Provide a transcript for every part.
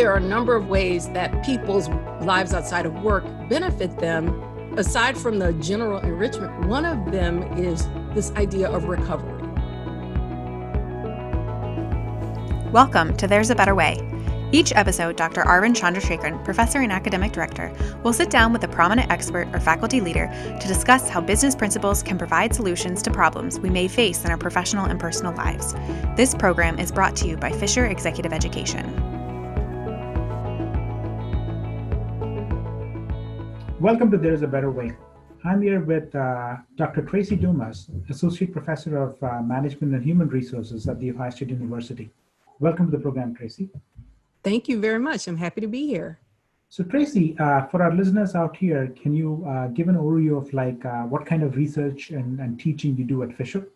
there are a number of ways that people's lives outside of work benefit them. Aside from the general enrichment, one of them is this idea of recovery. Welcome to There's a Better Way. Each episode, Dr. Aravind Chandrasekaran, professor and academic director, will sit down with a prominent expert or faculty leader to discuss how business principles can provide solutions to problems we may face in our professional and personal lives. This program is brought to you by Fisher Executive Education. Welcome to There's a Better Way. I'm here with uh, Dr. Tracy Dumas, Associate Professor of uh, Management and Human Resources at The Ohio State University. Welcome to the program, Tracy. Thank you very much. I'm happy to be here. So, Tracy, uh, for our listeners out here, can you uh, give an overview of like uh, what kind of research and, and, teaching you do at Fisher?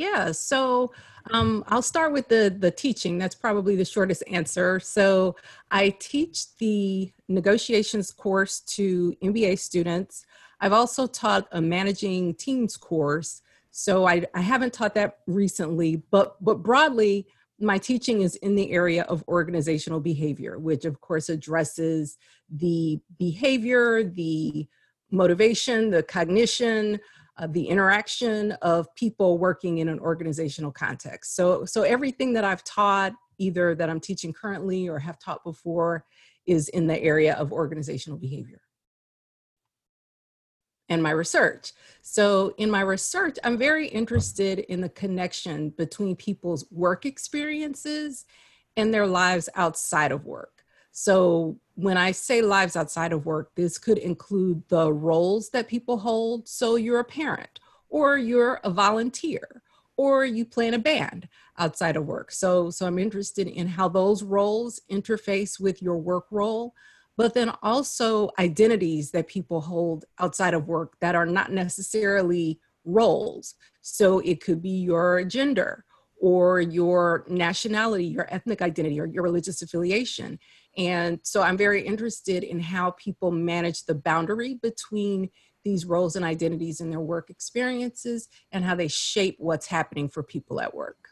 Yeah, so um, I'll start with the the teaching. That's probably the shortest answer. So I teach the negotiations course to MBA students. I've also taught a managing teams course. So I, I haven't taught that recently, but but broadly, my teaching is in the area of organizational behavior, which of course addresses the behavior, the motivation, the cognition, uh, the interaction of people working in an organizational context. So, so everything that I've taught, either that I'm teaching currently or have taught before, is in the area of organizational behavior and my research. So, in my research, I'm very interested in the connection between people's work experiences and their lives outside of work. So, when I say lives outside of work, this could include the roles that people hold. So, you're a parent, or you're a volunteer, or you play in a band outside of work. So, so I'm interested in how those roles interface with your work role but then also identities that people hold outside of work that are not necessarily roles. So it could be your gender or your nationality, your ethnic identity, or your religious affiliation. And so I'm very interested in how people manage the boundary between these roles and identities in their work experiences and how they shape what's happening for people at work.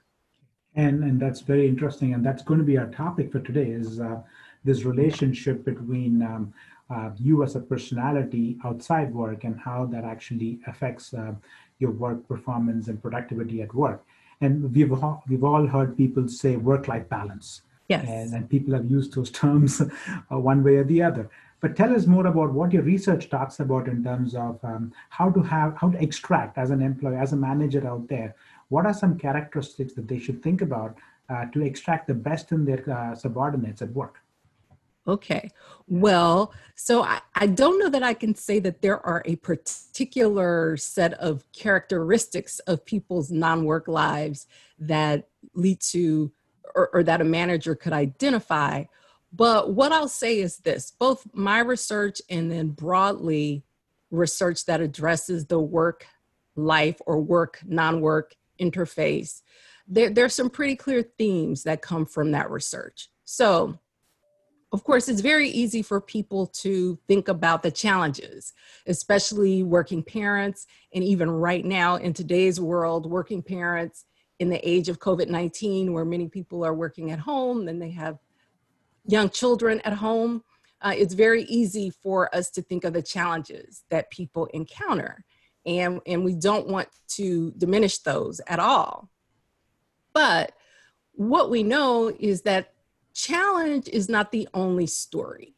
And, and that's very interesting. And that's going to be our topic for today is uh, this relationship between um, uh, you as a personality outside work and how that actually affects uh, your work performance and productivity at work. And we've all, we've all heard people say work-life balance. Yes. And, and people have used those terms uh, one way or the other. But tell us more about what your research talks about in terms of um, how to have how to extract as an employee, as a manager out there. What are some characteristics that they should think about uh, to extract the best in their uh, subordinates at work? Okay. Well, so I, I don't know that I can say that there are a particular set of characteristics of people's non work lives that lead to, or, or that a manager could identify. But what I'll say is this both my research and then broadly research that addresses the work life or work non work interface, there, there's some pretty clear themes that come from that research. So, of course, it's very easy for people to think about the challenges, especially working parents. And even right now, in today's world, working parents in the age of COVID 19, where many people are working at home and they have young children at home, uh, it's very easy for us to think of the challenges that people encounter. And, and we don't want to diminish those at all. But what we know is that challenge is not the only story.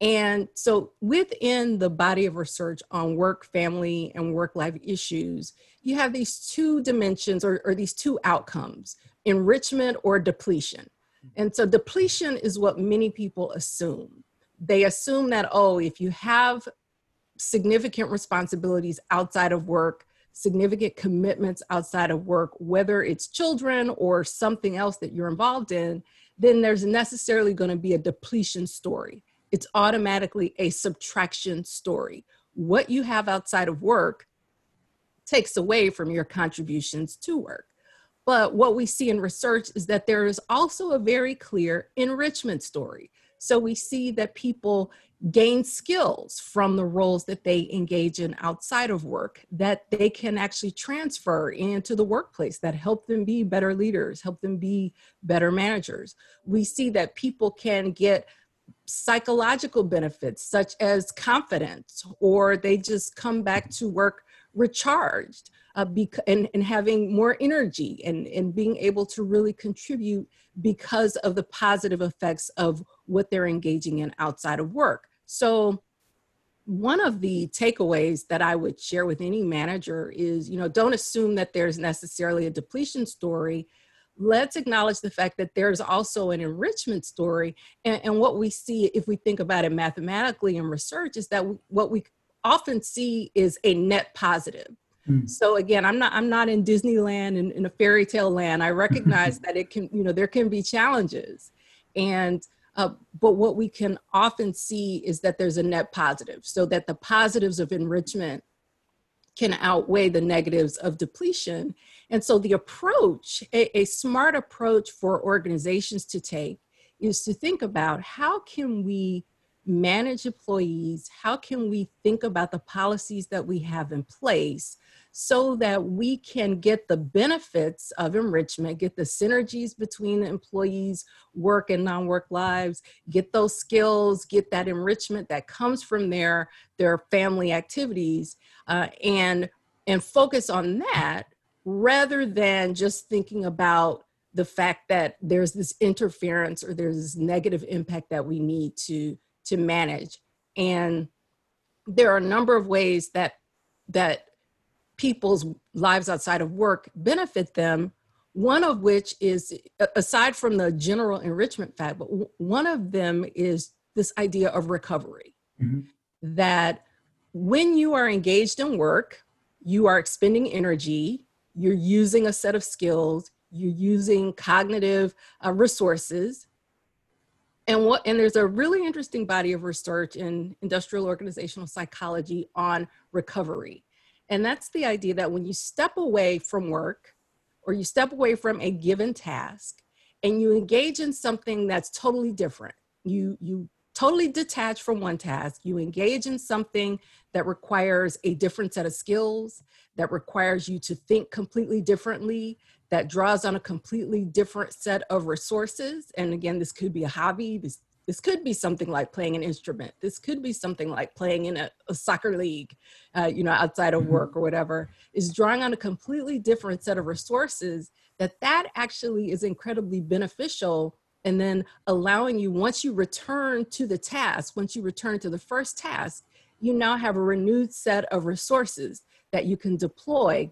And so, within the body of research on work, family, and work life issues, you have these two dimensions or, or, these two outcomes enrichment or depletion. And so, depletion is what many people assume. They assume that, oh, if you have significant responsibilities outside of work, significant commitments outside of work, whether it's children or something else that you're involved in, then there's necessarily going to be a depletion story. It's automatically a subtraction story. What you have outside of work takes away from your contributions to work. But what we see in research is that there is also a very clear enrichment story. So we see that people gain skills from the roles that they engage in outside of work that they can actually transfer into the workplace that help them be better leaders, help them be better managers. We see that people can get psychological benefits such as confidence or they just come back to work recharged uh, bec- and, and having more energy and, and being able to really contribute because of the positive effects of what they're engaging in outside of work. So, one of the takeaways that I would share with any manager is, you know, don't assume that there's necessarily a depletion story. Let's acknowledge the fact that there's also an enrichment story. And, and what we see, if we think about it mathematically in research, is that what we often see is a net positive. Mm. So again, I'm not I'm not in Disneyland and in a fairy tale land. I recognize that it can, you know, there can be challenges. And uh, but what we can often see is that there's a net positive, so that the positives of enrichment can outweigh the negatives of depletion. And so the approach, a, a smart approach for organizations to take, is to think about how can we manage employees? How can we think about the policies that we have in place so that we can get the benefits of enrichment, get the synergies between the employees' work and non-work lives, get those skills, get that enrichment that comes from their their family activities, uh, and and focus on that rather than just thinking about the fact that there's this interference or there's this negative impact that we need to to manage. And there are a number of ways that that people's lives outside of work benefit them. One of which is, aside from the general enrichment fact, but one of them is this idea of recovery. Mm-hmm. That when you are engaged in work, you are expending energy, you're using a set of skills, you're using cognitive uh, resources, and what and there's a really interesting body of research in industrial organizational psychology on recovery. And that's the idea that when you step away from work or you step away from a given task and you engage in something that's totally different you you totally detach from one task you engage in something that requires a different set of skills that requires you to think completely differently that draws on a completely different set of resources. And again, this could be a hobby. This this could be something like playing an instrument. This could be something like playing in a, a soccer league, uh, you know, outside of mm-hmm. work or whatever. Is drawing on a completely different set of resources. That that actually is incredibly beneficial and then allowing you once you return to the task once you return to the first task you now have a renewed set of resources that you can deploy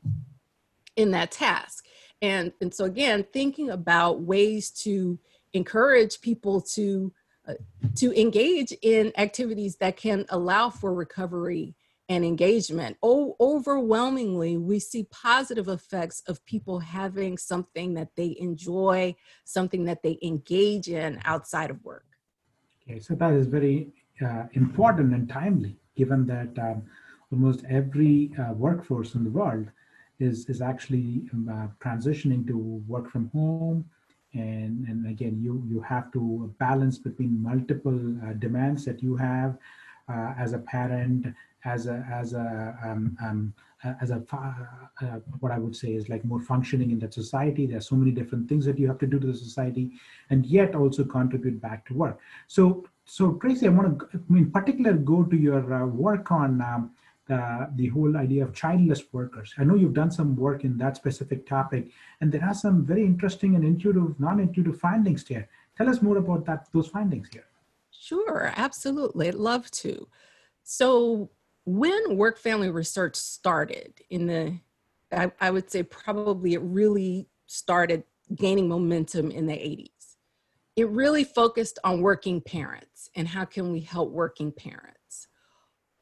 in that task. And and so again thinking about ways to encourage people to uh, to engage in activities that can allow for recovery and engagement. O- overwhelmingly we see positive effects of people having something that they enjoy something that they engage in outside of work. Okay so that is very uh, important and timely given that um, almost every uh, workforce in the world is is actually um, uh, transitioning to work from home and and again you you have to balance between multiple uh, demands that you have uh, as a parent as a as a um, um, as a uh, what I would say is like more functioning in that society. There are so many different things that you have to do to the society, and yet also contribute back to work. So so Tracy, I want to in particular go to your uh, work on um, the, the whole idea of childless workers. I know you've done some work in that specific topic, and there are some very interesting and intuitive, non-intuitive findings here. Tell us more about that, those findings here. Sure, absolutely. I'd love to. So when work family research started in the, I, I would say probably it really started gaining momentum in the 80s. It really focused on working parents and how can we help working parents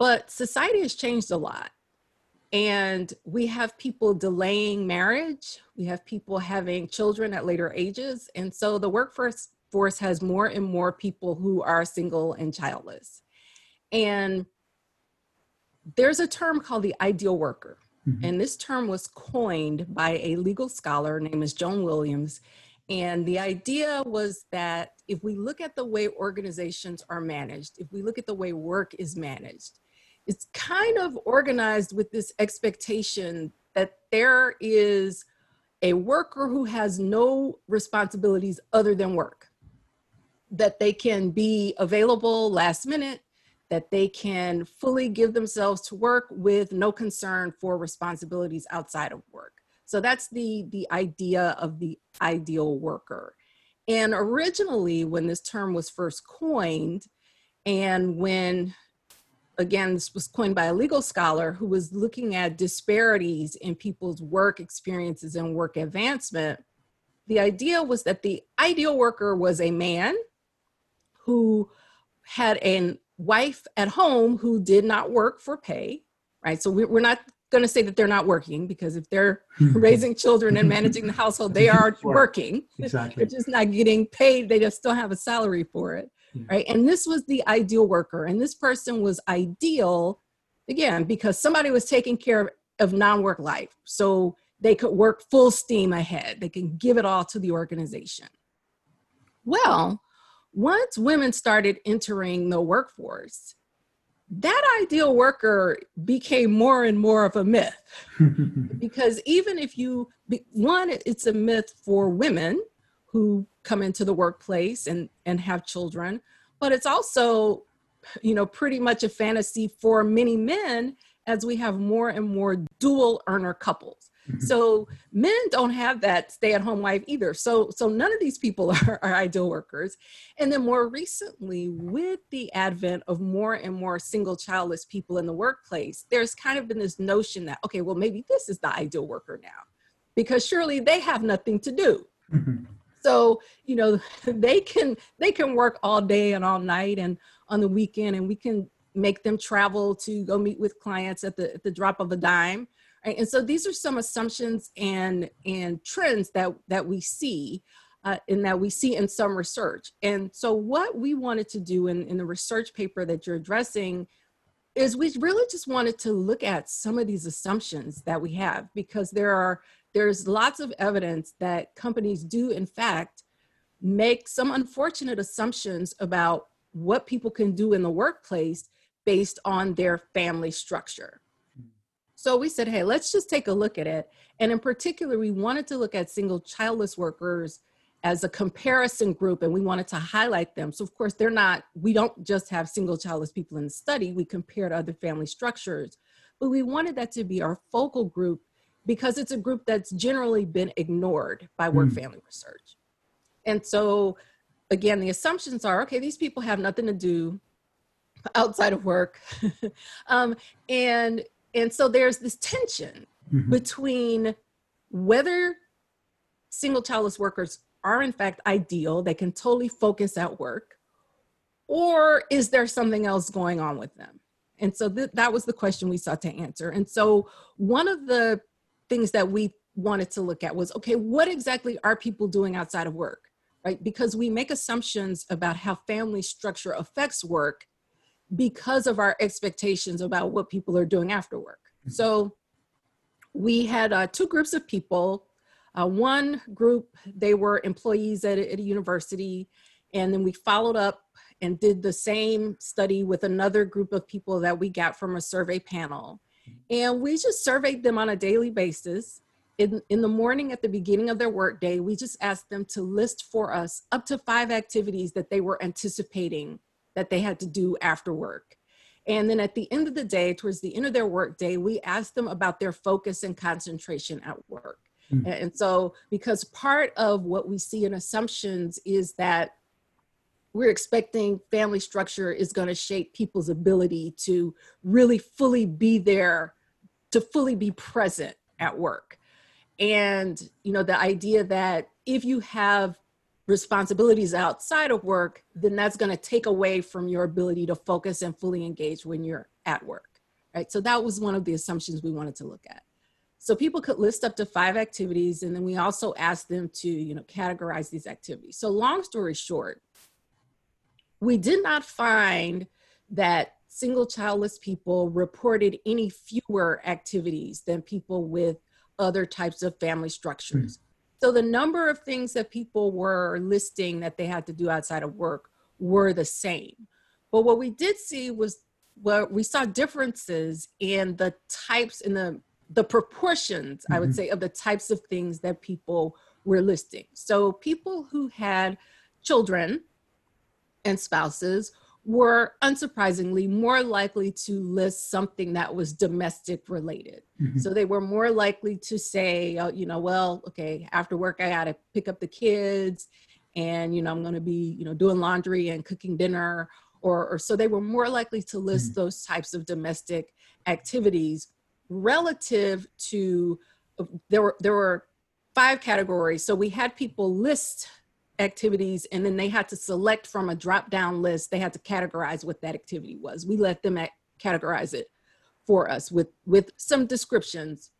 but society has changed a lot. And we have people delaying marriage, we have people having children at later ages. And so the workforce force has more and more people who are single and childless. And there's a term called the ideal worker. Mm-hmm. And this term was coined by a legal scholar named as Joan Williams. And the idea was that if we look at the way organizations are managed, if we look at the way work is managed, it's kind of organized with this expectation that there is a worker who has no responsibilities other than work, that they can be available last minute, that they can fully give themselves to work with no concern for responsibilities outside of work. So that's the, the idea of the ideal worker. And originally, when this term was first coined, and when again, this was coined by a legal scholar who was looking at disparities in people's work experiences and work advancement. The idea was that the ideal worker was a man who had a wife at home who did not work for pay, right? So we're not going to say that they're not working because if they're raising children and managing the household, they are working. Exactly. they're just not getting paid. They just still have a salary for it Mm-hmm. right? And this was the ideal worker. And this person was ideal, again, because somebody was taking care of, of non work life. So they could work full steam ahead, they can give it all to the organization. Well, once women started entering the workforce, that ideal worker became more and more of a myth because even if you one it's a myth for women who come into the workplace and and have children but it's also you know pretty much a fantasy for many men as we have more and more dual earner couples. Mm-hmm. so men don't have that stay at home wife either. So so none of these people are, are ideal workers. And then more recently with the advent of more and more single childless people in the workplace there's kind of been this notion that okay well maybe this is the ideal worker now because surely they have nothing to do. Mm-hmm so you know they can they can work all day and all night and on the weekend and we can make them travel to go meet with clients at the at the drop of a dime. Right and so these are some assumptions and and trends that that we see uh, and that we see in some research. And so what we wanted to do in, in the research paper that you're addressing is we really just wanted to look at some of these assumptions that we have because there are there's lots of evidence that companies do, in fact, make some unfortunate assumptions about what people can do in the workplace based on their family structure. So we said, hey, let's just take a look at it. And in particular, we wanted to look at single childless workers as a comparison group and we wanted to highlight them. So, of course, they're not, we don't just have single childless people in the study, we compared other family structures, but we wanted that to be our focal group because it's a group that's generally been ignored by work mm. family research. And so, again, the assumptions are okay, these people have nothing to do outside of work. um, and, and so there's this tension mm-hmm. between whether single childless workers are in fact ideal, they can totally focus at work, or is there something else going on with them? And so th- that was the question we sought to answer. And so one of the things that we wanted to look at was okay, what exactly are people doing outside of work? Right? Because we make assumptions about how family structure affects work because of our expectations about what people are doing after work. Mm-hmm. So we had uh, two groups of people. Uh, one group, they were employees at a, at a university, and then we followed up and did the same study with another group of people that we got from a survey panel. And we just surveyed them on a daily basis. In, in the morning at the beginning of their workday, we just asked them to list for us up to five activities that they were anticipating that they had to do after work. And then at the end of the day, towards the end of their workday, we asked them about their focus and concentration at work. Mm-hmm. And so, because part of what we see in assumptions is that we're expecting family structure is going to shape people's ability to really fully be there to fully be present at work. And you know the idea that if you have responsibilities outside of work then that's going to take away from your ability to focus and fully engage when you're at work right? So that was one of the assumptions we wanted to look at. So people could list up to five activities and then we also asked them to you know categorize these activities. So long story short we did not find that single childless people reported any fewer activities than people with other types of family structures. Mm. So the number of things that people were listing that they had to do outside of work were the same. But what we did see was well, we saw differences in the types in the the proportions, mm-hmm. I would mm-hmm. say, of the types of things that people were listing. So people who had children and spouses were unsurprisingly more likely to list something that was domestic related. Mm-hmm. So they were more likely to say, uh, you know, well, okay, after work I got to pick up the kids and you know I'm going to be, you know, doing laundry and cooking dinner or, or so they were more likely to list mm-hmm. those types of domestic activities relative to uh, there were there were five categories. So we had people list activities and then they had to select from a drop down list they had to categorize what that activity was. We let them categorize it for us with with some descriptions.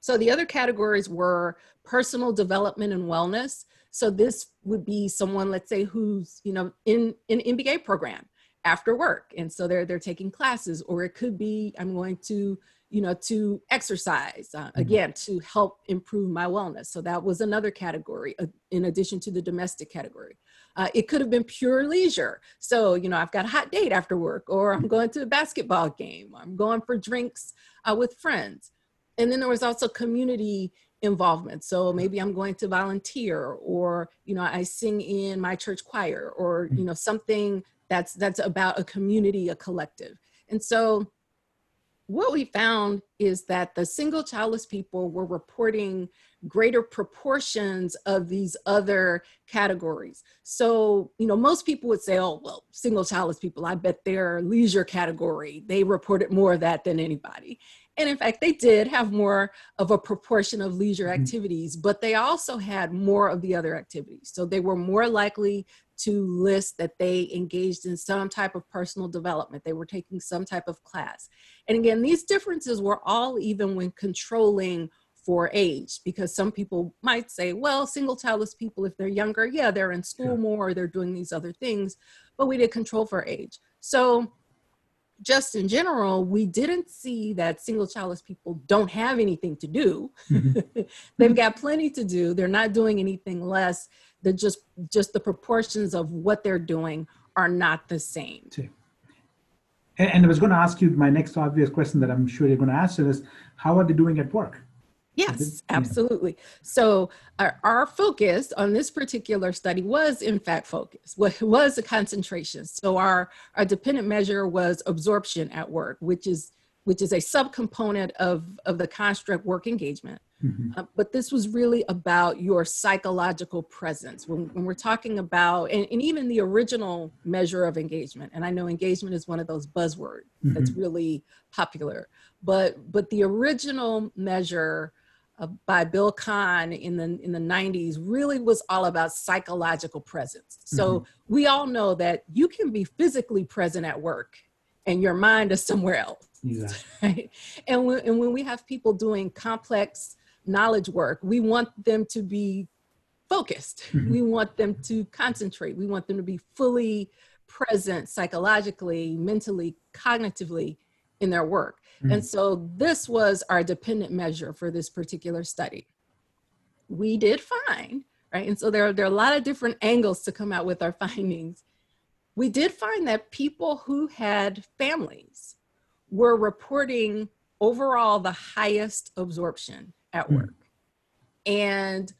So the other categories were personal development and wellness. So this would be someone let's say who's you know in an mba program after work and so they're they're taking classes or it could be i'm going to you know, to exercise, uh, mm-hmm. again, to help improve my wellness. So that was another category uh, in addition to the domestic category. Uh, it could have been pure leisure. So, you know, I've got a hot date after work, or I'm going to a basketball game, I'm going for drinks uh, with friends. And then there was also community involvement. So maybe I'm going to volunteer, or, you know, I sing in my church choir, or, you know, something that's that's about a community, a collective. And so what we found is that the single childless people were reporting greater proportions of these other categories. So, you know, most people would say, oh, well, single childless people, I bet their leisure category, they reported more of that than anybody. And in fact, they did have more of a proportion of leisure mm-hmm. activities, but they also had more of the other activities. So they were more likely to list that they engaged in some type of personal development. They were taking some type of class. And again, these differences were all even when controlling for age, because some people might say, well, single childless people, if they're younger, yeah, they're in school more, or they're doing these other things, but we did control for age. So just in general, we didn't see that single childless people don't have anything to do. Mm-hmm. They've got plenty to do. They're not doing anything less. They're just just the proportions of what they're doing are not the same. And I was going to ask you my next obvious question that I'm sure you're going to answer is how are they doing at work? Yes, absolutely. So our, our, focus on this particular study was in fact focus, what was a concentration. So our, our dependent measure was absorption at work, which is which is a subcomponent of, of the construct work engagement. Mm-hmm. Uh, but this was really about your psychological presence. When, when we're talking about, and, and, even the original measure of engagement, and I know engagement is one of those buzzwords mm-hmm. that's really popular, but but the original measure uh, by Bill Kahn in the in the 90s really was all about psychological presence. So mm-hmm. we all know that you can be physically present at work and your mind is somewhere else. Exactly. Right? And, when, and when we have people doing complex knowledge work, we want them to be focused. Mm-hmm. We want them to concentrate. We want them to be fully present psychologically, mentally, cognitively in their work. Mm. And so this was our dependent measure for this particular study. We did fine, right? And so there, there are a lot of different angles to come out with our findings. We did find that people who had families were reporting overall the highest absorption at mm. work. Mm. And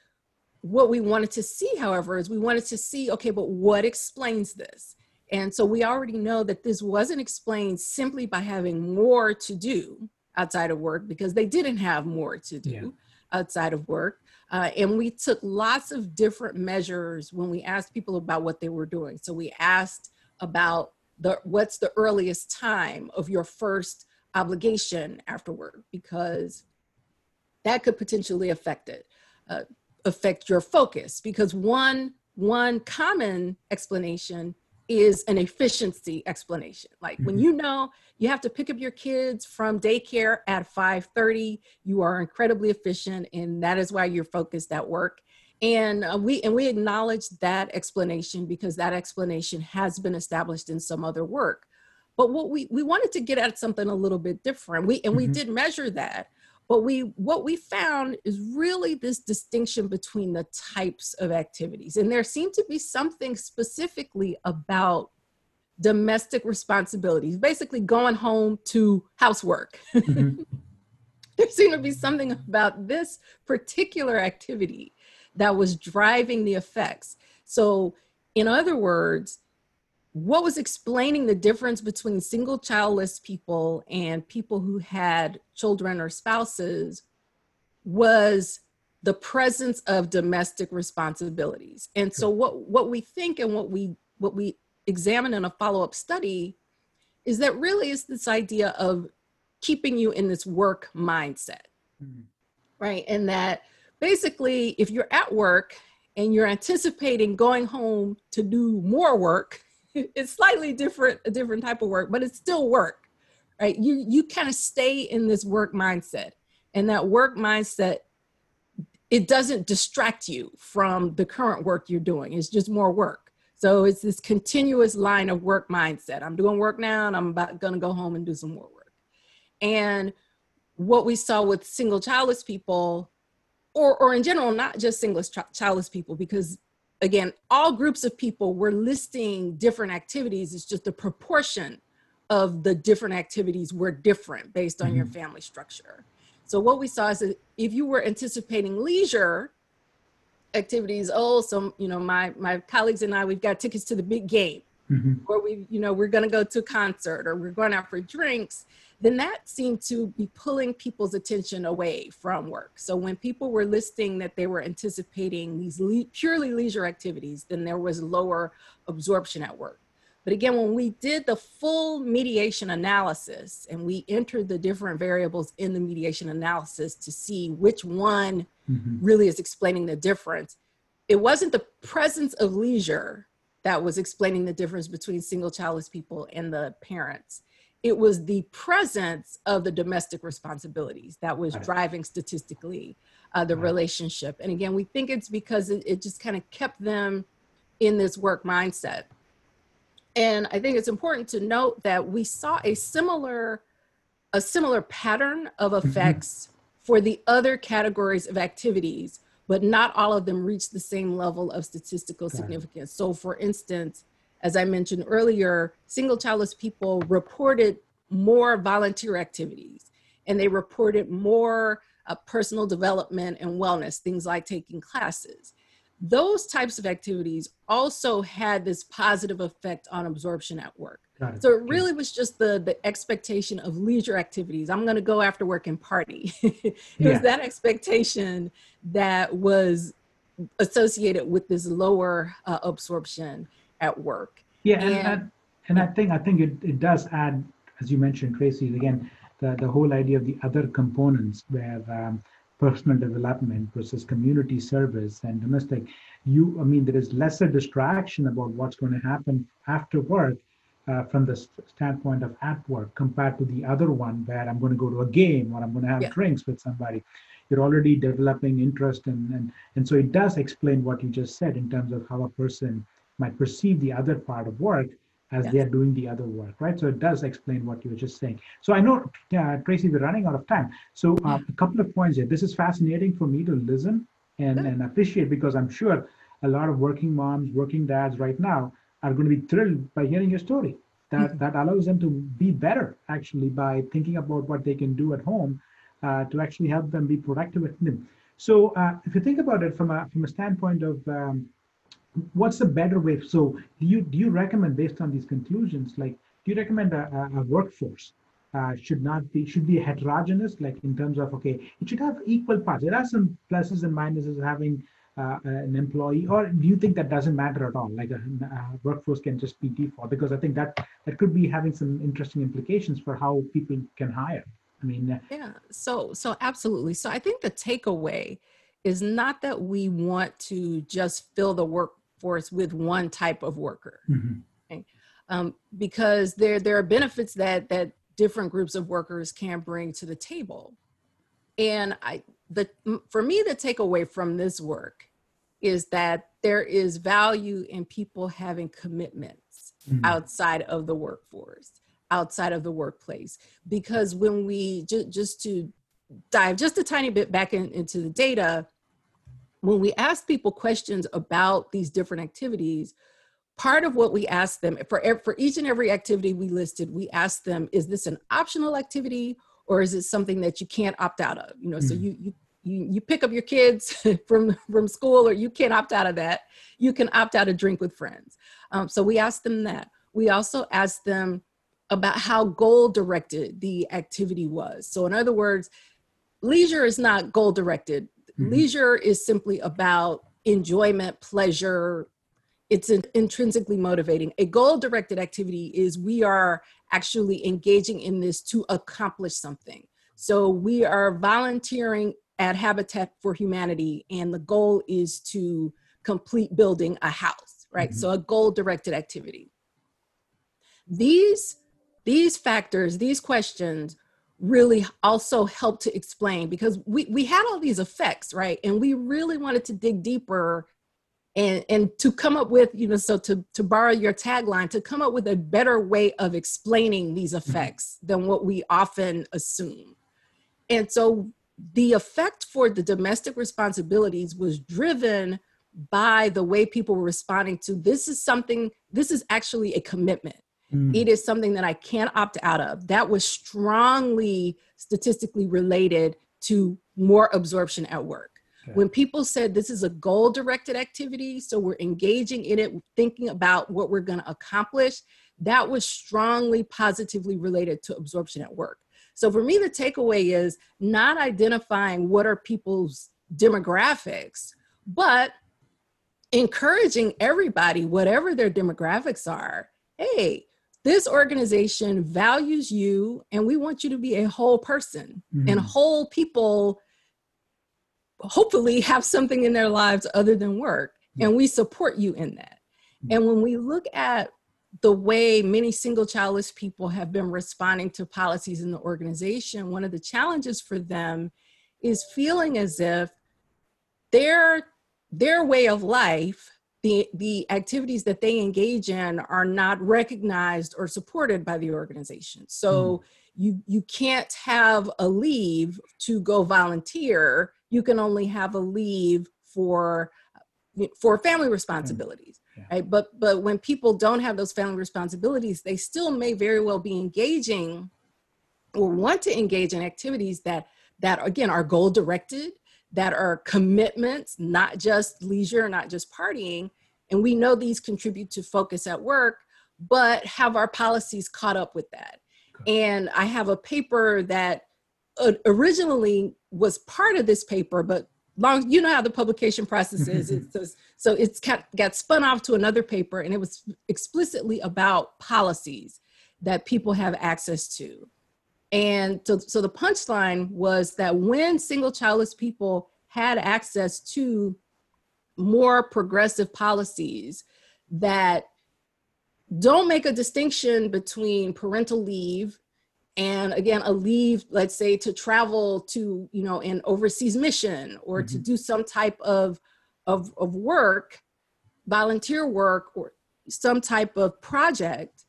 what we wanted to see, however, is we wanted to see okay, but what explains this? And so we already know that this wasn't explained simply by having more to do outside of work because they didn't have more to do yeah. outside of work. Uh, and we took lots of different measures when we asked people about what they were doing. So we asked about the what's the earliest time of your first obligation after work because that could potentially affect it, uh, affect your focus because one one common explanation is an efficiency explanation. Like when mm-hmm. you know you have to pick up your kids from daycare at 5:30, you are incredibly efficient and that is why you're focused at work. And uh, we and we acknowledge that explanation because that explanation has been established in some other work. But what we we wanted to get at something a little bit different. We and mm-hmm. we did measure that, but we what we found is really this distinction between the types of activities. And there seemed to be something specifically about domestic responsibilities basically going home to housework. Mm-hmm. there seemed to be something about this particular activity that was driving the effects. So in other words what was explaining the difference between single childless people and people who had children or spouses was the presence of domestic responsibilities. And so what what we think and what we what we examine in a follow-up study is that really is this idea of keeping you in this work mindset. Mm-hmm. right? And that basically if you're at work and you're anticipating going home to do more work it's slightly different, a different type of work, but it's still work, right? You you kind of stay in this work mindset, and that work mindset it doesn't distract you from the current work you're doing. It's just more work. So it's this continuous line of work mindset. I'm doing work now, and I'm about to go home and do some more work. And what we saw with single childless people, or or in general, not just single childless people, because again, all groups of people were listing different activities. It's just the proportion of the different activities were different based on mm-hmm. your family structure. So what we saw is that if you were anticipating leisure activities, oh, so you know, my my colleagues and I, we've got tickets to the big game, mm-hmm. or we, you know, we're going to go to a concert, or we're going out for drinks then that seemed to be pulling people's attention away from work. So when people were listing that they were anticipating these le- purely leisure activities, then there was lower absorption at work. But again, when we did the full mediation analysis and we entered the different variables in the mediation analysis to see which one mm-hmm. really is explaining the difference, it wasn't the presence of leisure that was explaining the difference between single childless people and the parents it was the presence of the domestic responsibilities that was driving statistically uh, the relationship. And again, we think it's because it, it just kind of kept them in this work mindset. And I think it's important to note that we saw a similar a similar pattern of mm-hmm. effects mm-hmm. for the other categories of activities, but not all of them reached the same level of statistical significance. So for instance, as I mentioned earlier, single childless people reported more volunteer activities and they reported more uh, personal development and wellness, things like taking classes. Those types of activities also had this positive effect on absorption at work. It. So it really was just the the expectation of leisure activities. I'm going to go after work and party. it yeah. was that expectation that was associated with this lower uh, absorption at work. Yeah, and, and, and, and I think I think it, it does add, as you mentioned, Tracy, again, the, the whole idea of the other components where um, personal development versus community service and domestic, you, I mean, there is lesser distraction about what's going to happen after work uh, from the standpoint of at work compared to the other one where I'm going to go to a game or I'm going to have yeah. drinks with somebody. You're already developing interest and, and and so it does explain what you just said in terms of how a person might perceive the other part of work as yes. they're doing the other work, right? So it does explain what you were just saying. So I know, uh, Tracy, we're running out of time. So uh, a couple of points here. This is fascinating for me to listen and, and appreciate because I'm sure a lot of working moms, working dads right now are going to be thrilled by hearing your story. That, mm-hmm. that allows them to be better actually by thinking about what they can do at home uh, to actually help them be productive at them. So uh, if you think about it from a from a standpoint of um, what's the better way? So do you do you recommend based on these conclusions, like do you recommend a, a workforce uh, should not be should be heterogeneous, like in terms of okay, it should have equal parts. There are some pluses and minuses having uh, an employee, or do you think that doesn't matter at all? Like a, a, workforce can just be default because I think that that could be having some interesting implications for how people can hire. I mean, uh, yeah. So so absolutely. So I think the takeaway is not that we want to just fill the workforce with one type of worker. Mm-hmm. Okay? Um, because there there are benefits that that different groups of workers can bring to the table. And I the for me the takeaway from this work is that there is value in people having commitments mm-hmm. outside of the workforce outside of the workplace because when we just just to dive just a tiny bit back in, into the data, when we ask people questions about these different activities, part of what we ask them for, for each and every activity we listed, we ask them, is this an optional activity or is it something that you can't opt out of? You know, mm-hmm. so you, you you, you pick up your kids from, from school or you can't opt out of that. You can opt out of drink with friends. Um, so we ask them that. We also ask them about how goal directed the activity was. So in other words, leisure is not goal directed. Mm-hmm. Leisure is simply about enjoyment, pleasure. It's intrinsically motivating. A goal directed activity is we are actually engaging in this to accomplish something. So we are volunteering at Habitat for Humanity, and the goal is to complete building a house, right? Mm-hmm. So a goal directed activity. These these factors, these questions really also help to explain because we, we had all these effects, right? And we really wanted to dig deeper and, and to come up with, you know, so to, to borrow your tagline, to come up with a better way of explaining these mm-hmm. effects mm-hmm. than what we often assume. And so the effect for the domestic responsibilities was driven by the way people were responding to this is something, this is actually a commitment Mm. It is something that I can't opt out of. That was strongly statistically related to more absorption at work. When people said this is a goal directed activity, so we're engaging in it, thinking about what we're going to accomplish, that was strongly positively related to absorption at work. So for me, the takeaway is not identifying what are people's demographics, but encouraging everybody, whatever their demographics are, hey, this organization values you and we want you to be a whole person mm-hmm. and whole people hopefully have something in their lives other than work and we support you in that mm-hmm. and when we look at the way many single childless people have been responding to policies in the organization one of the challenges for them is feeling as if their their way of life the, the activities that they engage in are not recognized or supported by the organization. So mm. you, you can't have a leave to go volunteer. You can only have a leave for, for family responsibilities. Yeah. Right? But, but when people don't have those family responsibilities, they still may very well be engaging or want to engage in activities that, that again, are goal directed that are commitments, not just leisure, not just partying. And we know these contribute to focus at work, but have our policies caught up with that? Okay. And I have a paper that uh, originally was part of this paper, but long you know how the publication process is it's, so it's got, got spun off to another paper and it was explicitly about policies that people have access to and so, so the punchline was that when single childless people had access to more progressive policies that don't make a distinction between parental leave and again a leave let's say to travel to you know an overseas mission or mm-hmm. to do some type of, of of work volunteer work or some type of project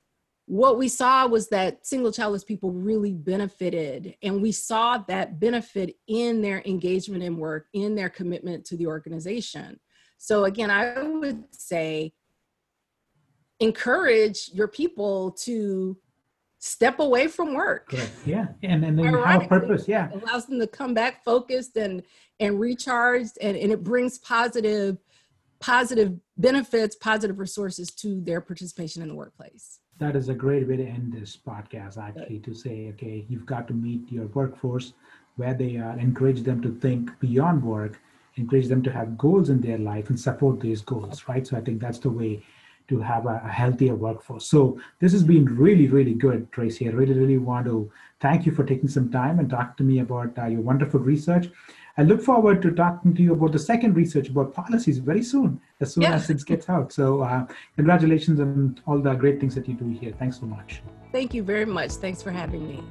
what we saw was that single childless people really benefited and we saw that benefit in their engagement in work in their commitment to the organization so again i would say encourage your people to step away from work. Correct. yeah and then they have a purpose yeah. it allows them to come back focused and and recharged and, and it brings positive positive benefits positive resources to their participation in the workplace. That is a great way to end this podcast actually to say okay you've got to meet your workforce where they are. Encourage them to think beyond work encourage them to have goals in their life and support these goals right so i think that's the way to have a, a healthier workforce so this has been really really good tracy i really really want to thank you for taking some time and talk to me about uh, your wonderful research I look forward to talking to you about the second research about policies very soon, as soon yeah. as it gets out. So, uh, congratulations on all the great things that you do here. Thanks so much. Thank you very much. Thanks for having me.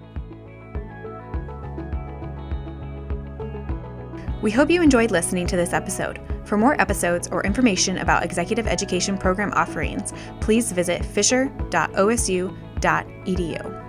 We hope you enjoyed listening to this episode. For more episodes or information about executive education program offerings, please visit fisher.osu.edu.